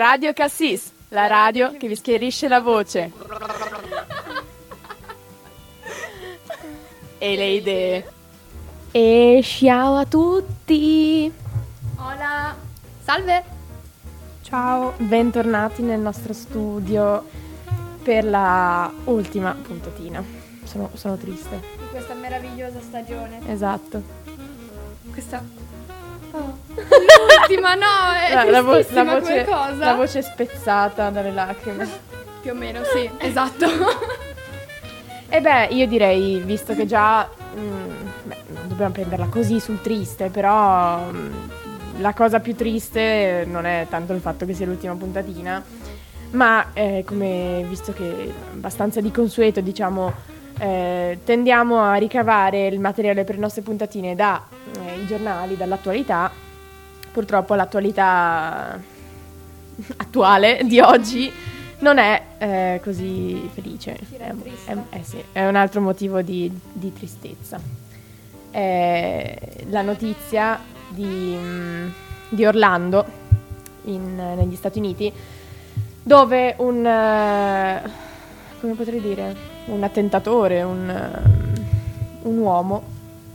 Radio Cassis, la radio che vi schierisce la voce. E le idee. E ciao a tutti! Hola! Salve! Ciao, bentornati nel nostro studio per la ultima puntatina. Sono, sono triste. Di questa meravigliosa stagione. Esatto. Questa... Oh. L'ultima, no, è La, la vo- la voce, la voce spezzata dalle lacrime. Più o meno, sì, esatto. E beh, io direi, visto che già mm, beh, non dobbiamo prenderla così sul triste, però mm, la cosa più triste non è tanto il fatto che sia l'ultima puntatina, ma eh, come visto che abbastanza di consueto, diciamo, eh, tendiamo a ricavare il materiale per le nostre puntatine dai giornali, dall'attualità, purtroppo l'attualità attuale di oggi non è eh, così felice. È, è- eh sì, è un altro motivo di, di tristezza. È la notizia di, mm, di Orlando, in- negli Stati Uniti, dove un, eh, come potrei dire, un attentatore, un, eh, un uomo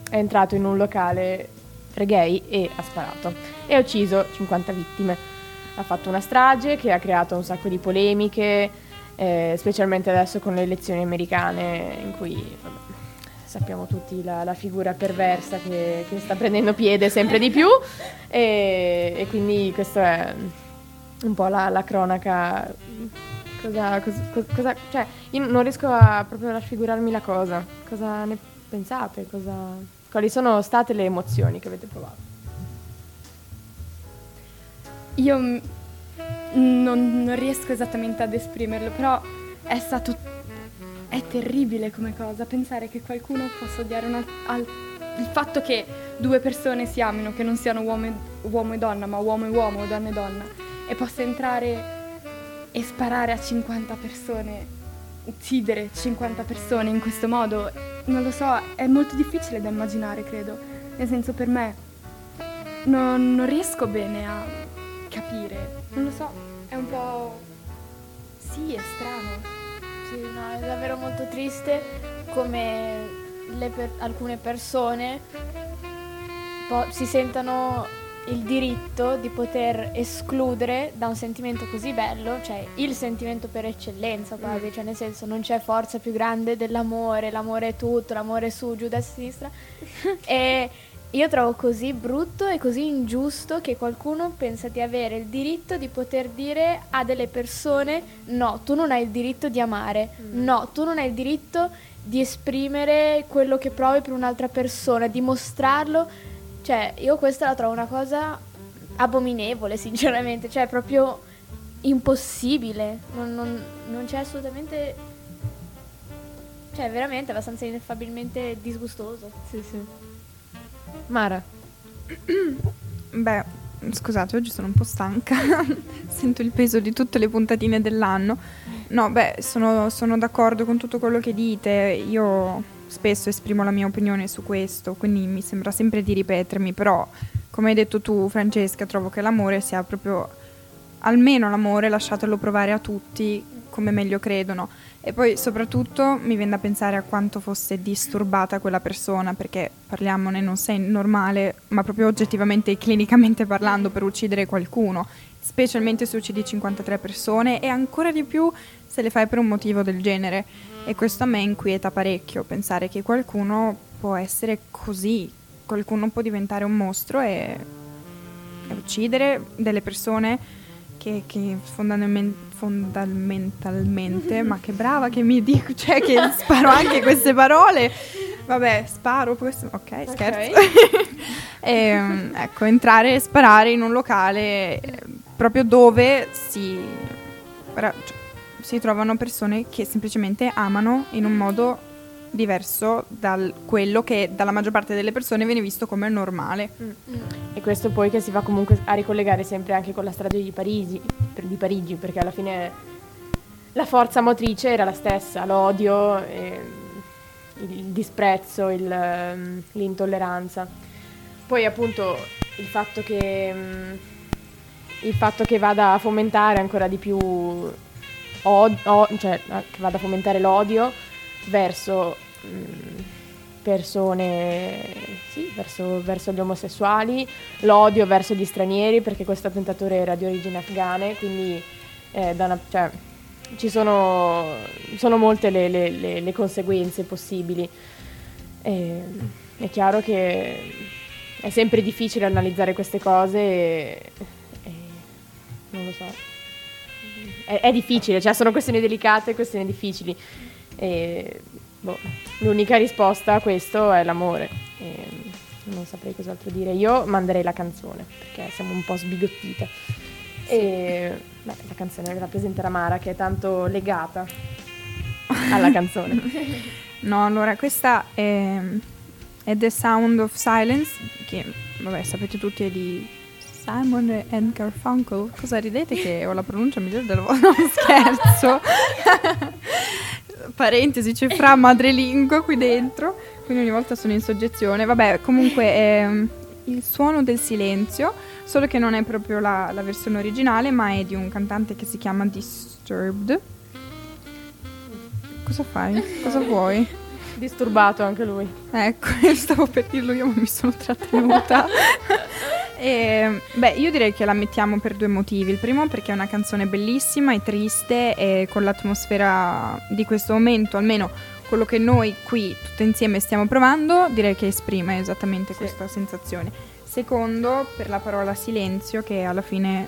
è entrato in un locale per gay e ha sparato e ha ucciso 50 vittime ha fatto una strage che ha creato un sacco di polemiche, eh, specialmente adesso con le elezioni americane in cui vabbè, sappiamo tutti la, la figura perversa che, che sta prendendo piede sempre di più e, e quindi questa è un po' la, la cronaca. Cosa, cos- cos- cosa- cioè, io non riesco a proprio raffigurarmi la cosa. Cosa ne pensate? Cosa- quali sono state le emozioni che avete provato? Io non, non riesco esattamente ad esprimerlo, però è stato... è terribile come cosa pensare che qualcuno possa odiare un al- al- il fatto che due persone si amino, che non siano uomo e, uomo e donna, ma uomo e uomo o donna e donna, e possa entrare e sparare a 50 persone, uccidere 50 persone in questo modo, non lo so, è molto difficile da immaginare, credo. Nel senso, per me non, non riesco bene a capire, non lo so, è un po'... Sì, è strano. Sì, no, è davvero molto triste come le per- alcune persone po- si sentano il diritto di poter escludere da un sentimento così bello, cioè il sentimento per eccellenza quasi, cioè nel senso non c'è forza più grande dell'amore, l'amore è tutto, l'amore è su, giù, destra, sinistra. e io trovo così brutto e così ingiusto che qualcuno pensa di avere il diritto di poter dire a delle persone no, tu non hai il diritto di amare, no, tu non hai il diritto di esprimere quello che provi per un'altra persona, di mostrarlo. Cioè, io questa la trovo una cosa abominevole, sinceramente, cioè proprio impossibile, non, non- non c'è assolutamente... Cioè, veramente abbastanza ineffabilmente disgustoso. Sì, sì. Mara. Beh, scusate, oggi sono un po' stanca. Sento il peso di tutte le puntatine dell'anno. No, beh, sono, sono d'accordo con tutto quello che dite. Io spesso esprimo la mia opinione su questo, quindi mi sembra sempre di ripetermi, però come hai detto tu, Francesca, trovo che l'amore sia proprio almeno l'amore, lasciatelo provare a tutti come meglio credono. E poi soprattutto mi viene da pensare a quanto fosse disturbata quella persona, perché parliamone, non sei normale, ma proprio oggettivamente e clinicamente parlando per uccidere qualcuno, specialmente se uccidi 53 persone e ancora di più se le fai per un motivo del genere. E questo a me inquieta parecchio, pensare che qualcuno può essere così, qualcuno può diventare un mostro e, e uccidere delle persone che, che fondamentalmente, fondamentalmente ma che brava che mi dico, cioè che sparo anche queste parole. Vabbè, sparo questo, ok, scherzo. Ehm, ecco, entrare e sparare in un locale eh, proprio dove si, cioè, si trovano persone che semplicemente amano in un modo diverso da quello che dalla maggior parte delle persone viene visto come normale. E questo poi che si va comunque a ricollegare sempre anche con la strage di Parigi, di Parigi perché alla fine la forza motrice era la stessa, l'odio, ehm, il disprezzo, il, ehm, l'intolleranza. Poi appunto il fatto che mm, il fatto che vada a fomentare ancora di più od- o- cioè eh, che vada a fomentare l'odio verso mh, persone sì, verso, verso gli omosessuali, l'odio verso gli stranieri, perché questo attentatore era di origini afghane, quindi eh, una- cioè, ci sono, sono molte le, le- le- le conseguenze possibili. E, è chiaro che è sempre difficile analizzare queste cose e, e non lo so. È, è difficile, cioè sono questioni delicate, questioni difficili. E, boh, l'unica risposta a questo è l'amore. E, non saprei cos'altro dire. Io manderei la canzone perché siamo un po' sbigottite. E beh, la canzone rappresenta Mara che è tanto legata alla canzone. No, allora questa è, è The Sound of Silence, che vabbè sapete tutti è di Simon and Garfunkel. Cosa ridete che ho la pronuncia migliore del vostro? No, scherzo. Parentesi, c'è fra madrelingua qui dentro, quindi ogni volta sono in soggezione. Vabbè, comunque è mm, il suono del silenzio, solo che non è proprio la, la versione originale, ma è di un cantante che si chiama Disturbed. Cosa fai? Cosa vuoi? Disturbato anche lui. Ecco, stavo per dirlo io, ma mi sono trattenuta. E, beh, io direi che la mettiamo per due motivi. Il primo perché è una canzone bellissima e triste e con l'atmosfera di questo momento, almeno quello che noi qui tutte insieme stiamo provando, direi che esprime esattamente Sì. questa sensazione. Secondo, per la parola silenzio, che alla fine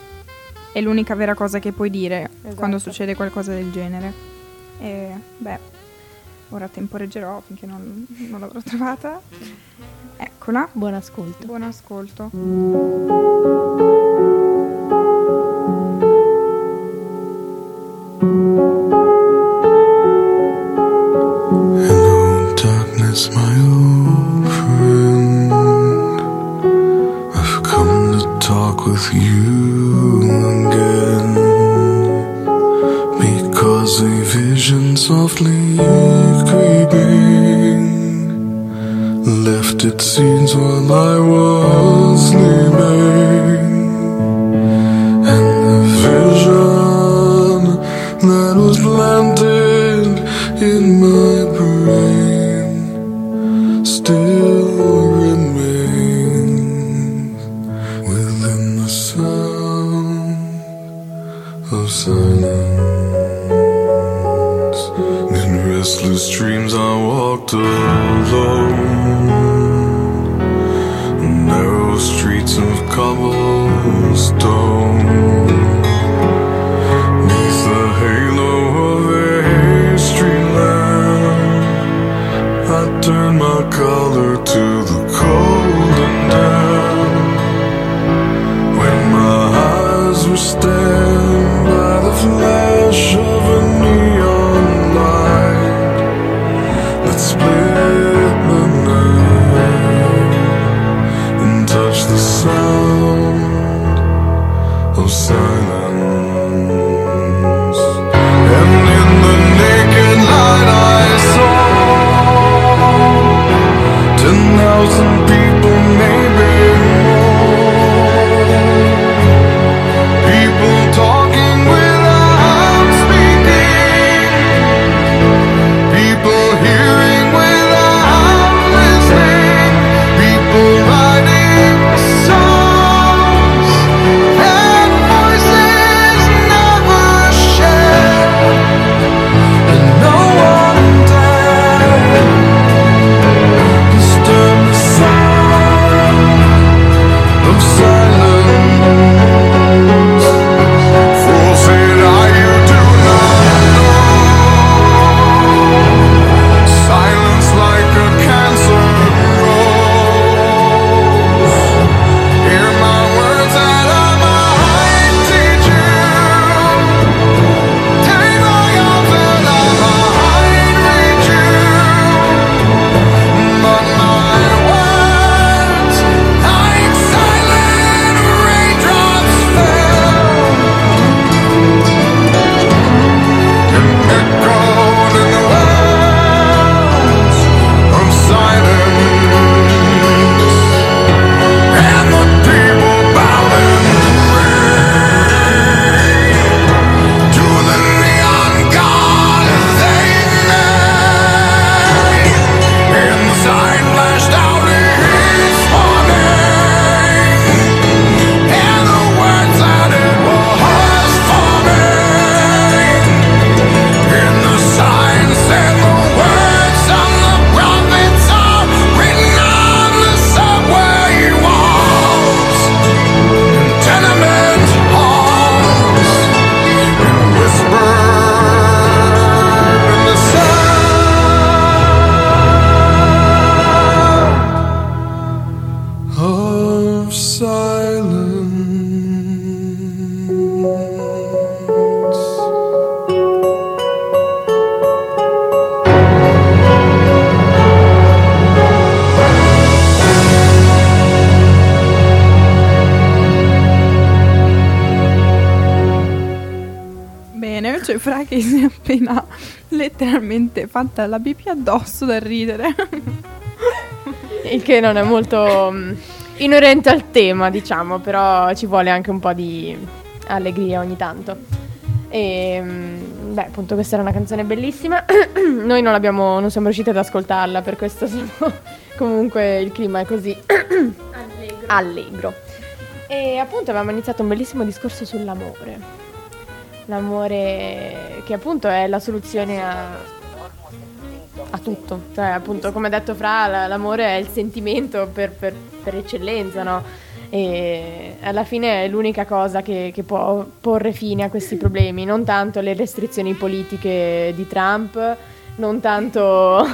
è l'unica vera cosa che puoi dire quando Esatto. succede qualcosa del genere. E beh, ora temporeggerò finché non, non l'avrò trovata. Eccola. Buon ascolto. Buon ascolto. Hello, darkness, my old friend. I've come to talk with you again. Because a vision softly left its seeds while I was sleeping. Of Fra che si è appena letteralmente fatta la pipì addosso dal ridere. Il che non è molto mm, inerente al tema, diciamo, però ci vuole anche un po' di allegria ogni tanto. E mm, beh, appunto, questa era una canzone bellissima. Noi non l'abbiamo, non siamo riusciti ad ascoltarla, per questo siamo comunque il clima è così Allegro. allegro. E appunto avevamo iniziato un bellissimo discorso sull'amore. L'amore che appunto è la soluzione a, a tutto. Cioè appunto come ha detto Fra, la- l'amore è il sentimento per, per- per eccellenza, no? E alla fine è l'unica cosa che, che può porre fine a questi problemi, non tanto le restrizioni politiche di Trump, non tanto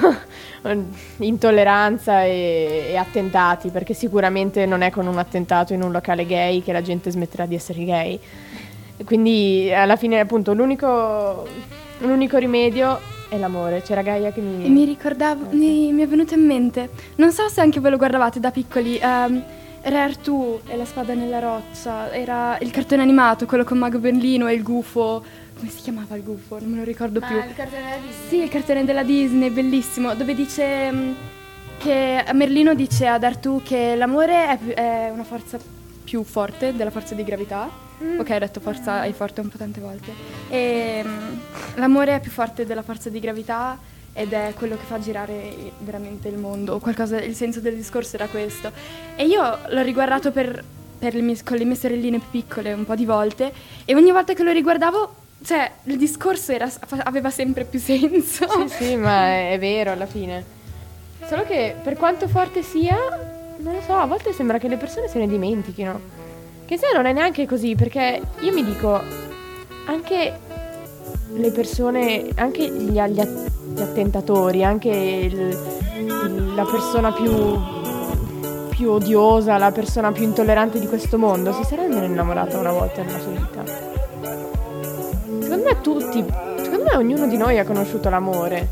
intolleranza e, e attentati, perché sicuramente non è con un attentato in un locale gay che la gente smetterà di essere gay. E Quindi alla fine appunto l'unico, l'unico rimedio è l'amore. C'era Gaia che mi... E mi ricordavo, mi, mi è venuto in mente, non so se anche voi lo guardavate da piccoli, ehm, Re Artù e la spada nella roccia, era il cartone animato, quello con Mago Berlino e il gufo, come si chiamava il gufo? Non me lo ricordo più. Ah, il cartone della Disney. Sì, il cartone della Disney, bellissimo, dove dice mm, che Merlino dice ad Artù che l'amore è, più- è una forza più forte della forza di gravità. Ok, ho detto forza è forte un po' tante volte. E mm, l'amore è più forte della forza di gravità ed è quello che fa girare veramente il mondo. Qualcosa, il senso del discorso era questo. E io l'ho riguardato per, per le mie, con le mie sorelline più piccole un po' di volte e ogni volta che lo riguardavo, cioè, il discorso era- aveva sempre più senso. Sì, sì, ma è, è vero alla fine. Solo che per quanto forte sia, non lo so, a volte sembra che le persone se ne dimentichino. Che se non è neanche così, perché io mi dico, anche le persone, anche gli, gli att- gli attentatori, anche il- la persona più, più odiosa, la persona più intollerante di questo mondo, si almeno innamorata una volta nella sua vita. Secondo me tutti, secondo me ognuno di noi ha conosciuto l'amore.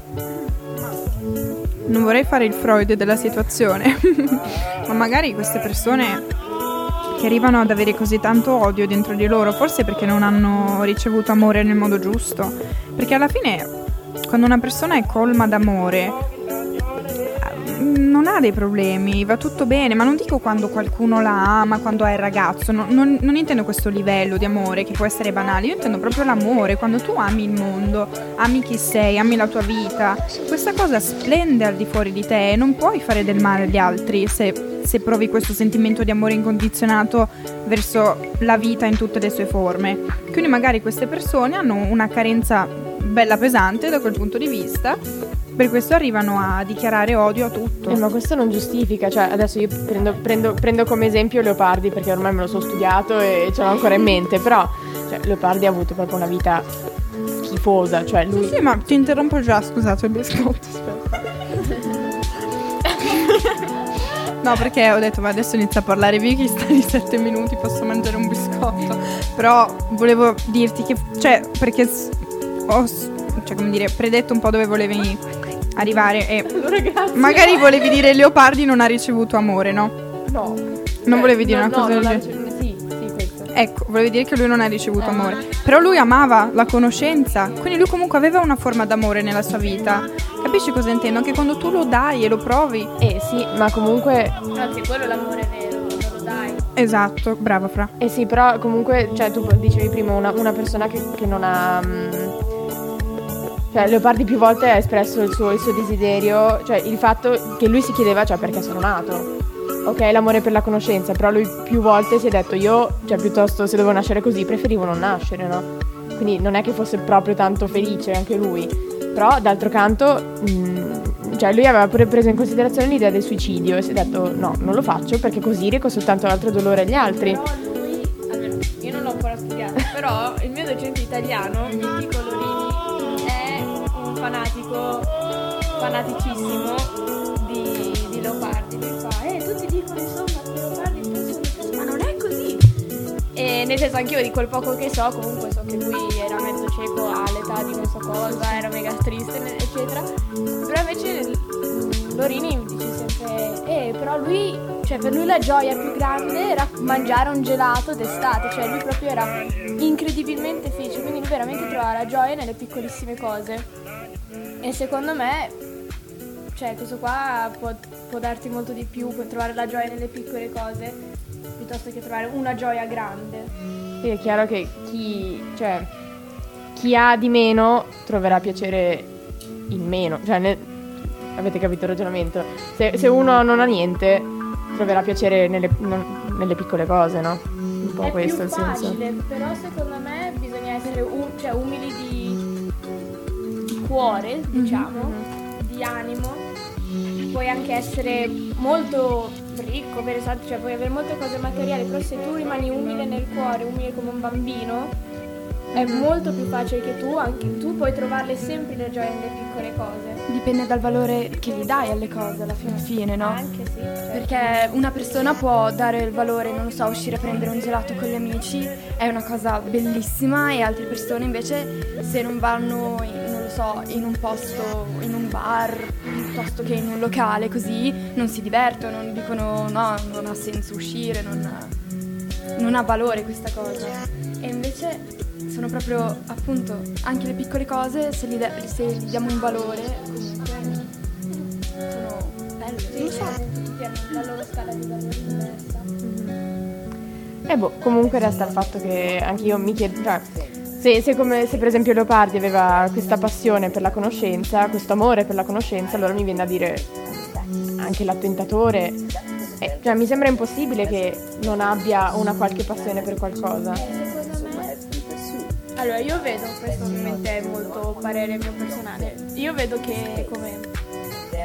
Non vorrei fare il Freud della situazione, ma magari queste persone che arrivano ad avere così tanto odio dentro di loro, forse perché non hanno ricevuto amore nel modo giusto. Perché alla fine, quando una persona è colma d'amore, eh, non ha dei problemi, va tutto bene, ma non dico quando qualcuno la ama, quando è il ragazzo, no- non, non intendo questo livello di amore che può essere banale, io intendo proprio l'amore, quando tu ami il mondo, ami chi sei, ami la tua vita, questa cosa splende al di fuori di te e non puoi fare del male agli altri se, se provi questo sentimento di amore incondizionato verso la vita in tutte le sue forme. Quindi magari queste persone hanno una carenza bella pesante da quel punto di vista, per questo arrivano a dichiarare odio a tutto. Eh, ma questo non giustifica, cioè adesso io prendo, prendo- prendo come esempio Leopardi perché ormai me lo so studiato e ce l'ho ancora in mente, però cioè, Leopardi ha avuto proprio una vita schifosa, cioè lui... Sì, ma ti interrompo già, scusate il biscotto, aspetta. No, perché ho detto, ma adesso inizia a parlare Vicky, sta di 7 minuti, posso mangiare un biscotto. Però volevo dirti che, cioè, perché ho, cioè, come dire, predetto un po' dove volevi arrivare e Allora, magari volevi dire Leopardi non ha ricevuto amore, no? No. Non Eh, volevi dire no, una no, cosa del non genere? Ecco, volevi dire che lui non ha ricevuto amore. Però lui amava la conoscenza. Quindi lui comunque aveva una forma d'amore nella sua vita. Capisci cosa intendo? Che quando tu lo dai e lo provi. Eh sì, ma comunque... Anzi, quello è l'amore vero, non lo dai. Esatto, brava Fra. Eh sì, però comunque, cioè tu dicevi prima una, una persona che, che non ha... mm, cioè Leopardi più volte ha espresso il suo, il suo desiderio, cioè il fatto che lui si chiedeva, cioè perché sono nato. Ok, l'amore per la conoscenza, però lui più volte si è detto io, cioè piuttosto se dovevo nascere così preferivo non nascere, no? Quindi non è che fosse proprio tanto felice anche lui. Però d'altro canto, mm, cioè lui aveva pure preso in considerazione l'idea del suicidio e si è detto no, non lo faccio perché così reco soltanto l'altro dolore agli altri. Però lui, almeno io non l'ho ancora studiato, però il mio docente italiano, Miki Colorini, è un fanatico, fanaticissimo nel senso anch'io di quel poco che so, comunque so che lui era mezzo cieco all'età di non so cosa, era mega triste, eccetera. Però invece Lorini dice sempre, eh, però lui, cioè per lui la gioia più grande era mangiare un gelato d'estate, cioè lui proprio era incredibilmente felice, quindi veramente trovare la gioia nelle piccolissime cose. E secondo me, cioè, questo qua può, può darti molto di più, puoi trovare la gioia nelle piccole cose, piuttosto che trovare una gioia grande. Sì, è chiaro che chi, cioè, chi ha di meno troverà piacere in meno. Cioè, ne- avete capito il ragionamento? Se, se uno non ha niente, troverà piacere nelle, non- nelle piccole cose, no? Un po' È questo più il senso. facile, però secondo me bisogna essere um- cioè, umili di, di cuore, Mhm. diciamo, di animo. Puoi anche essere molto ricco, per esempio, cioè puoi avere molte cose materiali, però se tu rimani umile nel cuore, umile come un bambino, è molto più facile che tu, anche tu puoi trovarle sempre le gioie nelle piccole cose. Dipende dal valore che gli dai alle cose alla fine, fine no? Anche sì. certo. Perché una persona può dare il valore, non lo so, uscire a prendere un gelato con gli amici è una cosa bellissima e altre persone invece se non vanno, non lo so, in un posto, in un bar, piuttosto che in un locale così, non si divertono, dicono no, non ha senso uscire, non ha, non ha valore questa cosa. E invece sono proprio appunto anche le piccole cose, se gli, da- se gli diamo un valore, comunque sono belle. Sì, sì, tutti hanno la loro scala di valori diversa. E boh, comunque resta il fatto che anche io mi chiedo, cioè, se, se come, se per esempio Leopardi aveva questa passione per la conoscenza, questo amore per la conoscenza, allora mi viene da dire anche l'attentatore, eh, cioè mi sembra impossibile che non abbia una qualche passione per qualcosa. Allora, io vedo, questo ovviamente è molto parere mio personale. Io vedo che come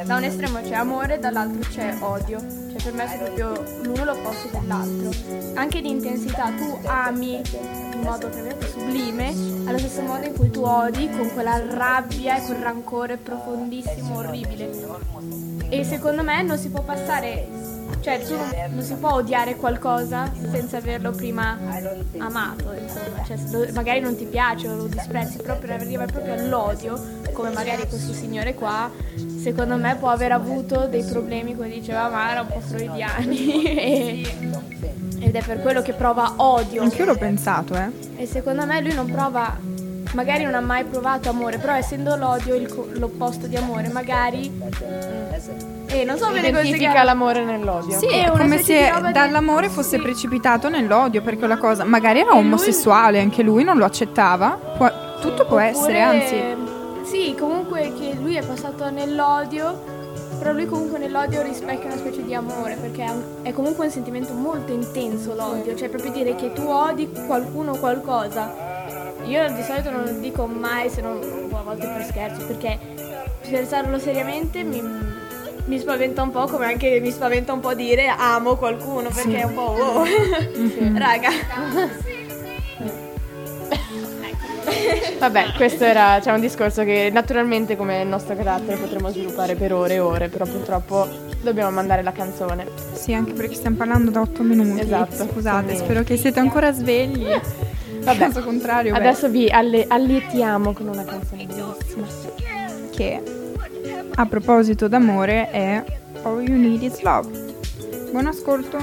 da un estremo c'è amore, dall'altro c'è odio. Cioè per me è proprio l'uno l'opposto dell'altro. Anche di intensità, tu ami in modo virgolette sublime, allo stesso modo in cui tu odi con quella rabbia e quel rancore profondissimo, orribile. E secondo me non si può passare, cioè tu non, si può odiare qualcosa senza averlo prima amato, insomma. Cioè, magari non ti piace o lo disprezzi, però per arrivare proprio all'odio, come magari questo signore qua, secondo me può aver avuto dei problemi, come diceva Mara, un po' freudiani. e- ed è per quello che prova odio. Anch'io l'ho pensato, eh. E secondo me lui non prova, magari non ha mai provato amore, però essendo l'odio il co- l'opposto di amore, magari... E non so bene come si chiama. l'amore nell'odio. Sì, È come specie di se roba di- dall'amore fosse sì. precipitato nell'odio, perché la cosa magari era E lui- omosessuale, anche lui non lo accettava. Può- tutto può Oppure- essere, anzi. Sì, comunque che lui è passato nell'odio, però lui comunque nell'odio rispecchia una specie di amore, perché è, un- è comunque un sentimento molto intenso l'odio, cioè proprio dire che tu odi qualcuno o qualcosa. Io di solito non lo dico mai se non a volte per scherzo, perché pensarlo seriamente mi, mi spaventa un po', come anche mi spaventa un po' dire amo qualcuno, perché è un po' wow. Raga. Vabbè, questo era cioè, un discorso che naturalmente come il nostro carattere potremmo sviluppare per ore e ore, però purtroppo dobbiamo mandare la canzone. Sì, anche perché stiamo parlando da 8 minuti. Esatto, Scusate, spero che siete ancora svegli. Vabbè, Caso contrario, beh, adesso vi alle- allietiamo con una canzone bellissima. che a proposito d'amore è All You Need Is Love. Buon ascolto.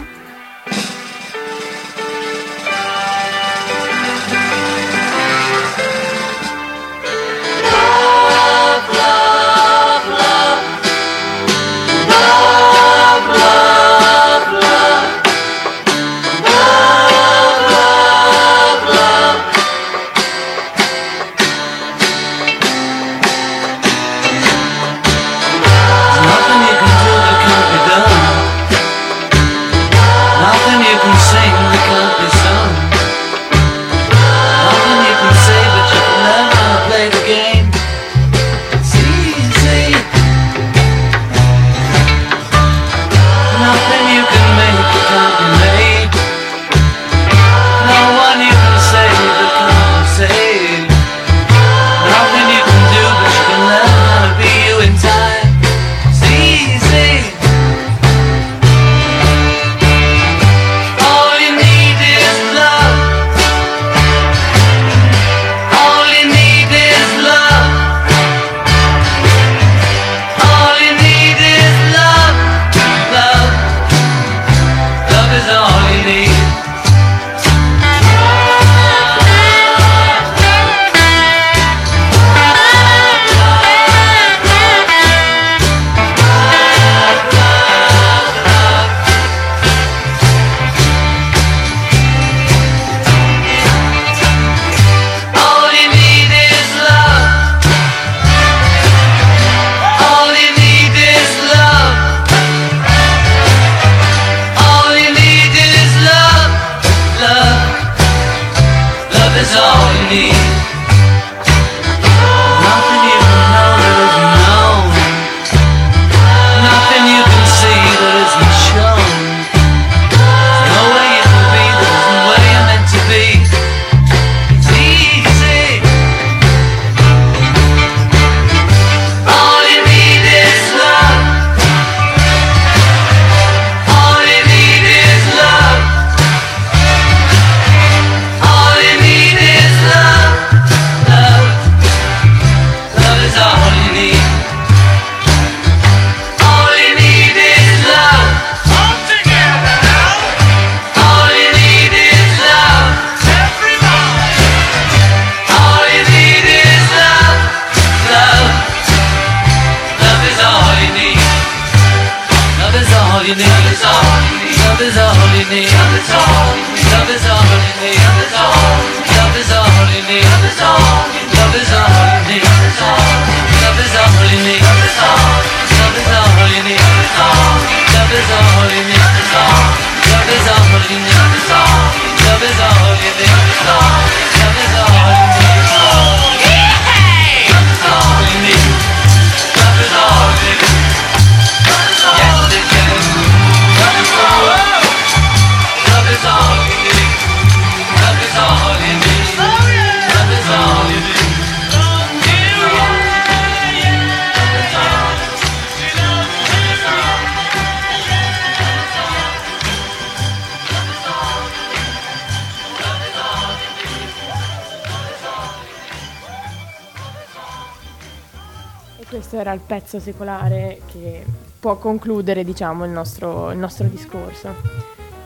Era il pezzo secolare che può concludere, diciamo, il nostro, il nostro discorso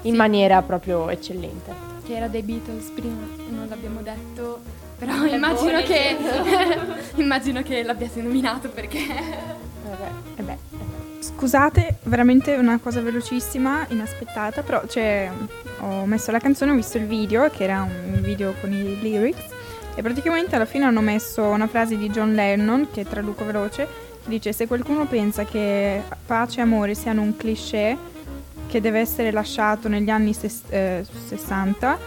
in maniera proprio eccellente. Che era dei Beatles prima, non l'abbiamo detto, però immagino che, immagino che l'abbiate nominato perché... Vabbè, e beh, Scusate, veramente una cosa velocissima, inaspettata, però c'è, ho messo la canzone, ho visto il video, che era un video con i lyrics, e praticamente alla fine hanno messo una frase di John Lennon, che traduco veloce, dice se qualcuno pensa che pace e amore siano un cliché che deve essere lasciato negli anni ses- eh, 60,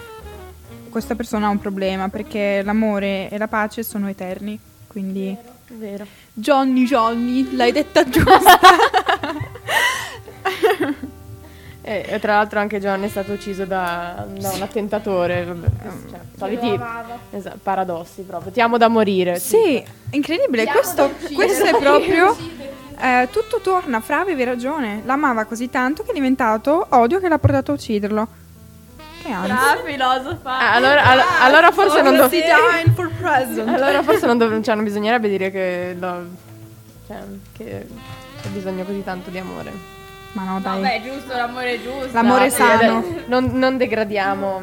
questa persona ha un problema, perché l'amore e la pace sono eterni, quindi... vero. Johnny, Johnny, l'hai detta giusta. E, e tra l'altro anche John è stato ucciso da, da un attentatore. vabbè, cioè, soliti esatto, paradossi proprio. Ti amo da morire. Sì, incredibile. Questo, questo è proprio. eh, tutto torna. Fravi avevi ragione. L'amava così tanto che è diventato odio che l'ha portato a ucciderlo. Che ansia. filosofa. Ah, allora, allo- allora forse present. allora forse non, dov- cioè, non bisognerebbe dire che, lo- cioè, che c'è bisogno così tanto di amore. Ma no, dai. Vabbè, giusto, l'amore è giusto. L'amore Sì, sano. adesso Non, non degradiamo.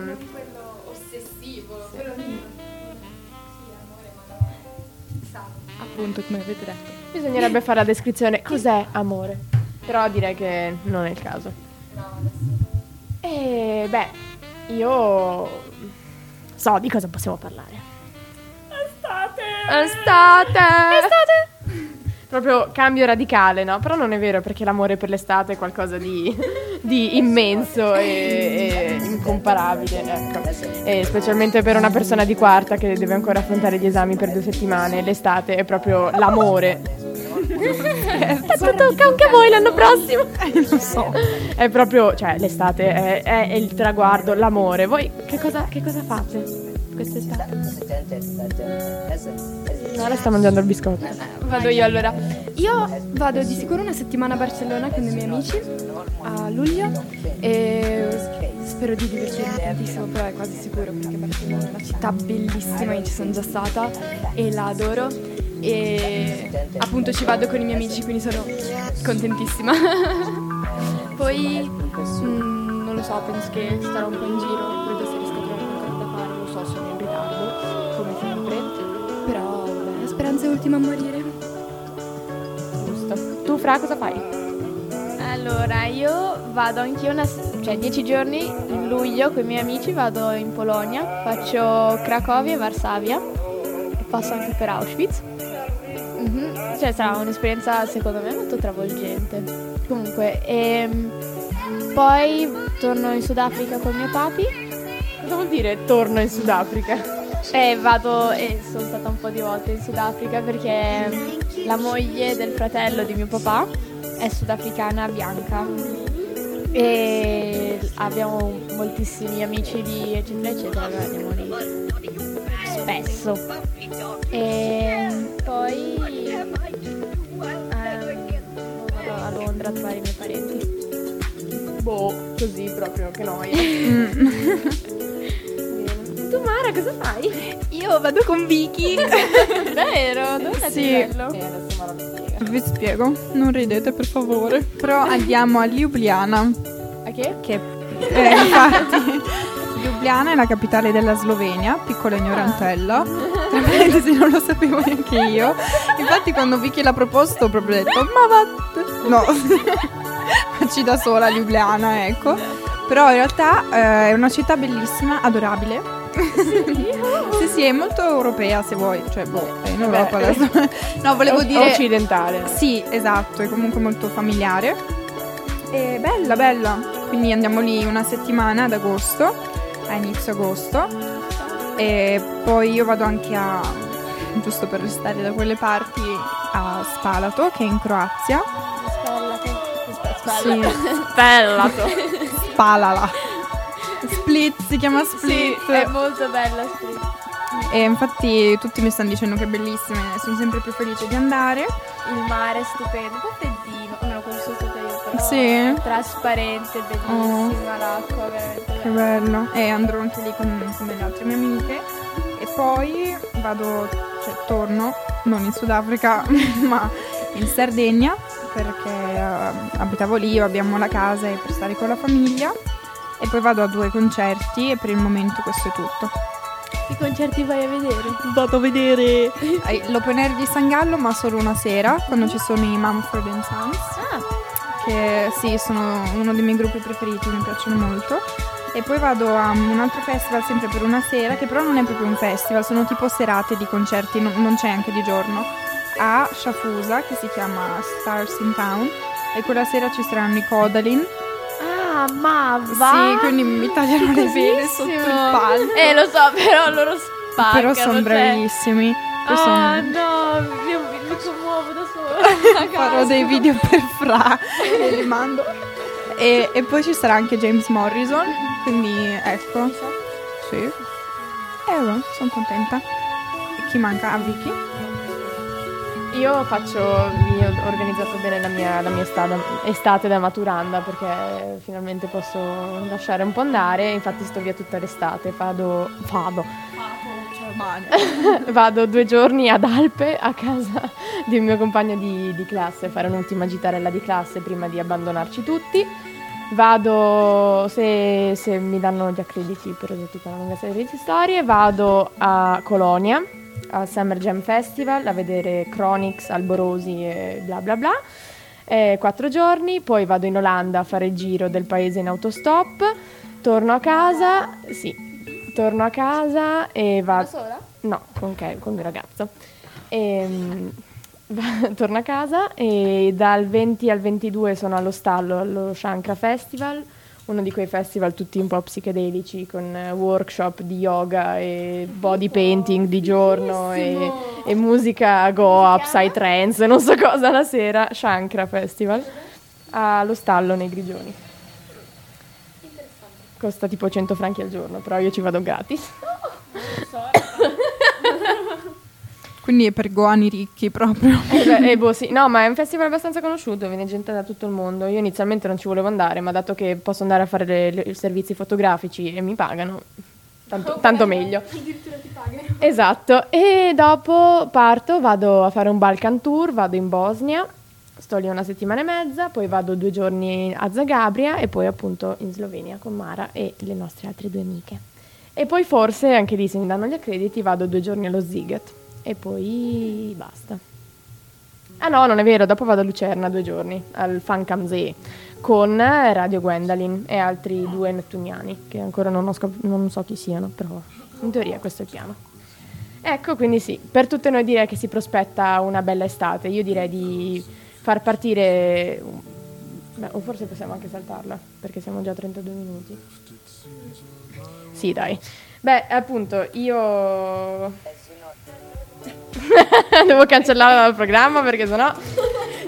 Appunto, come avete detto. Bisognerebbe fare la descrizione. Cos'è amore? Però direi che non è il caso. E beh, io so di cosa possiamo parlare. Estate! Estate! Estate! Proprio cambio radicale, no? Però non è vero perché l'amore per l'estate è qualcosa di, di immenso e, e incomparabile, ecco. E specialmente per una persona di quarta che deve ancora affrontare gli esami per due settimane, l'estate è proprio l'amore. Tanto tocca anche a voi l'anno prossimo. lo so. È proprio, cioè, l'estate è, è il traguardo, l'amore. Voi che cosa, che cosa fate quest'estate? No, lei sta mangiando il biscotto. Vado io allora. Io vado di sicuro una settimana a Barcellona con i miei amici a luglio e spero di divertirmi tantissimo, però è quasi sicuro perché Barcellona è una città bellissima, io ci sono già stata e la adoro e appunto ci vado con i miei amici, quindi sono contentissima. Poi mm, non lo so, penso che starò un po' in giro, speranza è ultima a morire. Giusto. Tu, Fra, cosa fai? Allora, io vado anch'io, una, cioè dieci giorni in luglio con i miei amici, vado in Polonia, faccio Cracovia e Varsavia, e passo anche per Auschwitz. Mhm, Cioè sarà un'esperienza secondo me molto travolgente. Comunque, ehm, poi torno in Sudafrica con mio papi. Cosa vuol dire torno in Sudafrica? Eh, vado e sono stata un po' di volte in Sudafrica perché la moglie del fratello di mio papà è sudafricana bianca e abbiamo moltissimi amici lì eccetera eccetera, andiamo lì spesso. E poi ehm, vado a Londra a trovare i miei parenti. Boh, così proprio, che noia. Tu Mara, cosa fai? Io vado con Vicky. Vero? Dove è Sì. bello? Eh, adesso Mara lo spiega. Vi spiego, non ridete per favore. Però andiamo a Ljubljana, A che? che eh, infatti Ljubljana è la capitale della Slovenia, piccola ignorantella. Tra parentesi non lo sapevo neanche io. Infatti quando Vicky l'ha proposto ho proprio detto ma va... No, facci da sola Ljubljana, ecco. Però in realtà eh, è una città bellissima, adorabile. Sì, sì, è molto europea se vuoi, cioè boh, è in Europa Beh, adesso. No, volevo dire Occidentale. sì, esatto, è comunque molto familiare. E bella, bella. Quindi andiamo lì una settimana ad agosto, a inizio agosto. E poi io vado anche a, giusto per restare da quelle parti, a Spalato, che è in Croazia. Sì, Spellato. Spalala. Split, si chiama Sì, Split. è molto bella Split. E infatti tutti mi stanno dicendo che è bellissima e sono sempre più felice di andare. Il mare è stupendo, un po' freddino, quando sono stata io, però Sì? è trasparente, bellissima l'acqua, veramente Che bello. E andrò anche lì con, con delle altre mie amiche. E poi vado, cioè torno, non in Sudafrica, ma in Sardegna, perché eh, abitavo lì, abbiamo la casa e per stare con la famiglia. E poi vado a due concerti e per il momento questo è tutto. Che concerti vai a vedere? Vado a vedere l'open air di San Gallo, ma solo una sera, quando ci sono i Mumford Sons. Ah, che sì, sono uno dei miei gruppi preferiti, mi piacciono molto. E poi vado a un altro festival sempre per una sera, che però non è proprio un festival, sono tipo serate di concerti, non, non c'è anche di giorno, a Sciafusa, che si chiama Stars in Town, e quella sera ci saranno i Codalin. Ah ma va! Sì, quindi mi tagliano le vene sotto il palco. Eh, lo so, però loro spaccano. però sono cioè- bravissimi. Poi Ah, son- no, io mi, mi commuovo da sola. a farò dei video per Fra e li mando. E, e poi ci sarà anche James Morrison, quindi ecco. Sì. E vabbè, sono contenta. E chi manca? Ah, Vicky? Io faccio, io ho organizzato bene la mia, la mia estate, estate da maturanda perché finalmente posso lasciare un po' andare, infatti sto via tutta l'estate, vado, vado, vado due giorni ad Alpe a casa di un mio compagno di, di classe, fare un'ultima gitarella di classe prima di abbandonarci tutti. Vado, se, se mi danno gli accrediti per tutta una lunga serie di storie, vado a Colonia al Summer Jam Festival a vedere Chronix, Alborosi e bla bla bla. Eh, quattro giorni, poi vado in Olanda a fare il giro del paese in autostop, torno a casa, sì, torno a casa e Da vado... sola? No, con, Ke- con il mio ragazzo. Ehm, va- torno a casa e dal 20 al 22 sono allo stallo allo Shankra Festival, uno di quei festival tutti un po' psichedelici con eh, workshop di yoga e body painting di giorno e, e musica go up, psytrance, non so cosa la sera, Shankra Festival, allo stallo nei Grigioni. Costa tipo 100 franchi al giorno, però io ci vado gratis. Quindi è per goani ricchi proprio. Eh, beh, eh, boh, sì. No, ma è un festival abbastanza conosciuto, viene gente da tutto il mondo. Io inizialmente non ci volevo andare, ma dato che posso andare a fare le- le- i servizi fotografici e mi pagano, tanto, tanto meglio. Esatto. E dopo parto, vado a fare un Balkan tour, vado in Bosnia, sto lì una settimana e mezza, poi vado due giorni a Zagabria e poi appunto in Slovenia con Mara e le nostre altre due amiche. E poi forse, anche lì se mi danno gli accrediti, vado due giorni allo Ziget e poi basta. Ah no, non è vero, dopo vado a Lucerna due giorni, al Fancamsee, con eh, Radio Gwendalin e altri due nettuniani, che ancora non, scop- non so chi siano, però in teoria questo è il piano. Ecco, quindi sì, per tutte noi direi che si prospetta una bella estate. Io direi di far partire... Beh, o forse possiamo anche saltarla, perché siamo già a 32 minuti. Sì, dai. Beh, appunto, io devo cancellarla dal programma perché sennò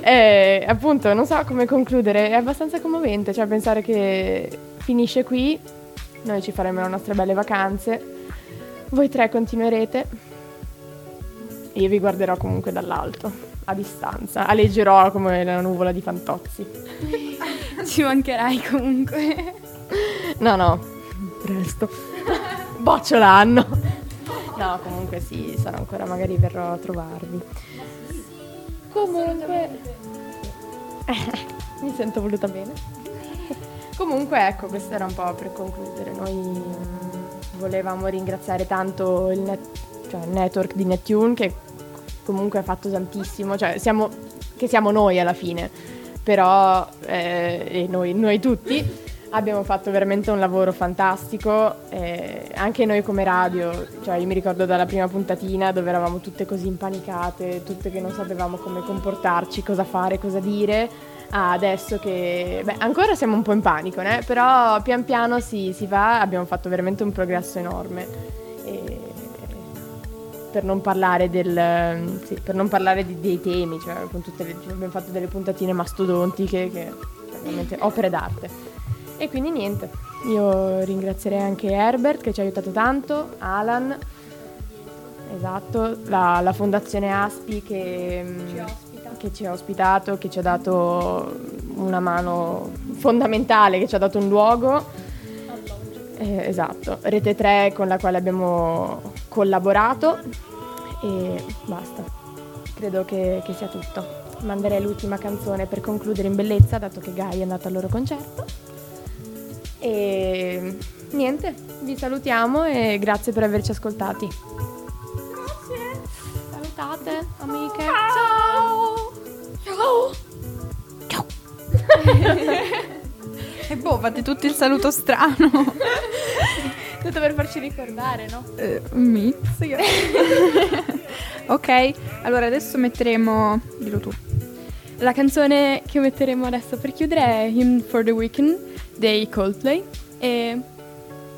eh, appunto non so come concludere, è abbastanza commovente, cioè pensare che finisce qui, noi ci faremo le nostre belle vacanze, voi tre continuerete e io vi guarderò comunque dall'alto, a distanza, aleggerò come la nuvola di Fantozzi. Ci mancherai comunque. No, no, presto. Boccio l'anno. No, comunque sì, sarò ancora, magari verrò a trovarvi. Comunque... mi sento voluta bene. Comunque, ecco, questo era un po' per concludere. Noi mm, volevamo ringraziare tanto il, net- cioè, il network di Neptune che comunque ha fatto tantissimo, cioè siamo, che siamo noi alla fine, però eh, noi, noi tutti abbiamo fatto veramente un lavoro fantastico, eh, anche noi come radio, cioè io mi ricordo dalla prima puntatina dove eravamo tutte così impanicate, tutte che non sapevamo come comportarci, cosa fare, cosa dire, a adesso che, beh, ancora siamo un po' in panico, né? però pian piano si, si va, abbiamo fatto veramente un progresso enorme. E per non parlare del sì, per non parlare di- dei temi, cioè le, abbiamo fatto delle puntatine mastodontiche che cioè, veramente opere d'arte. E quindi niente, io ringrazierei anche Herbert che ci ha aiutato tanto, Alan, esatto, la, la fondazione Aspi che che ci ha ospitato, che ci ha dato una mano fondamentale, che ci ha dato un luogo. Eh, esatto, Rete 3 con la quale abbiamo collaborato e basta. Credo che, che sia tutto. Manderei l'ultima canzone per concludere in bellezza, dato che Guy è andato al loro concerto. E niente, vi salutiamo e grazie per averci ascoltati. Grazie. Salutate, amiche. Ciao. Ciao. E boh, fate tutti il saluto strano. Tutto per farci ricordare, no? Eh, mizzica. ok, allora adesso metteremo... Dillo tu. La canzone che metteremo adesso per chiudere è Hymn for the Weekend dei Coldplay. E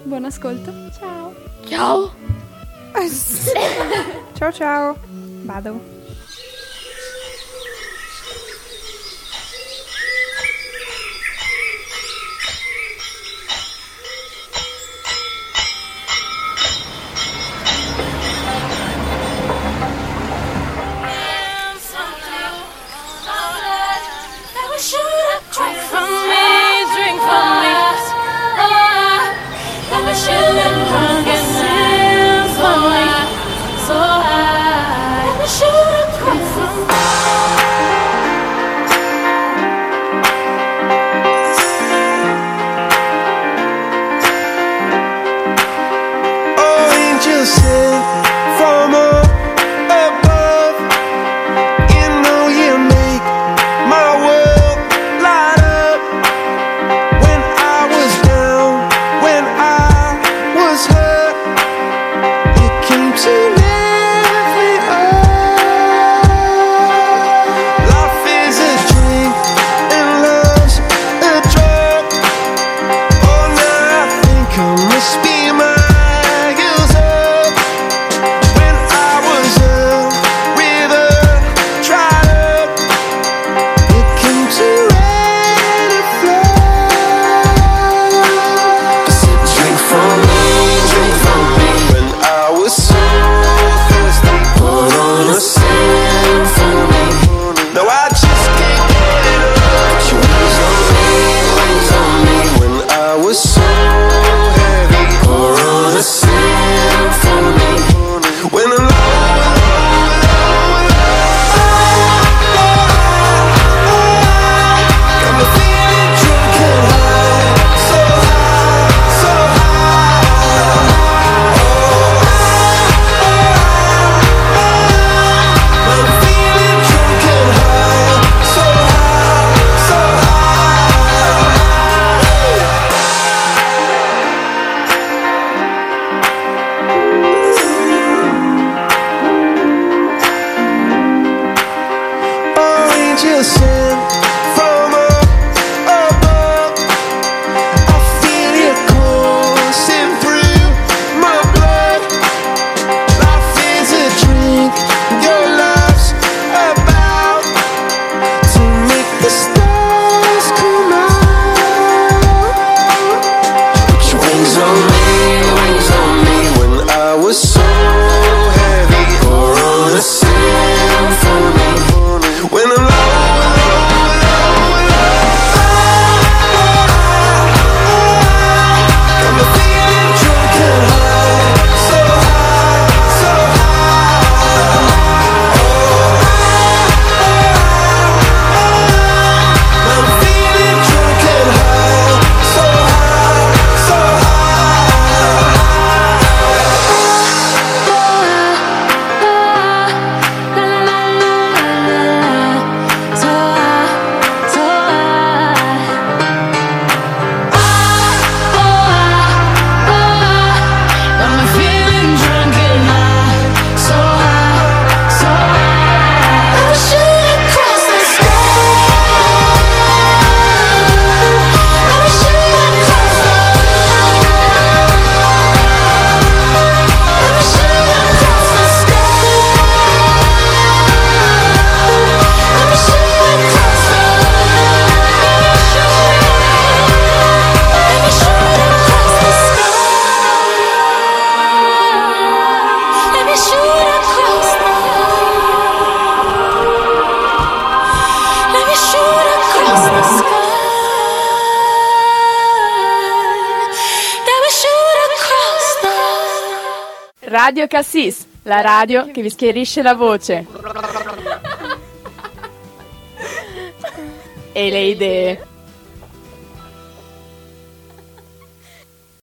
buon ascolto. Ciao. Ciao! ciao ciao. Vado. Radio Cassis, la radio che vi schierisce la voce. E le idee.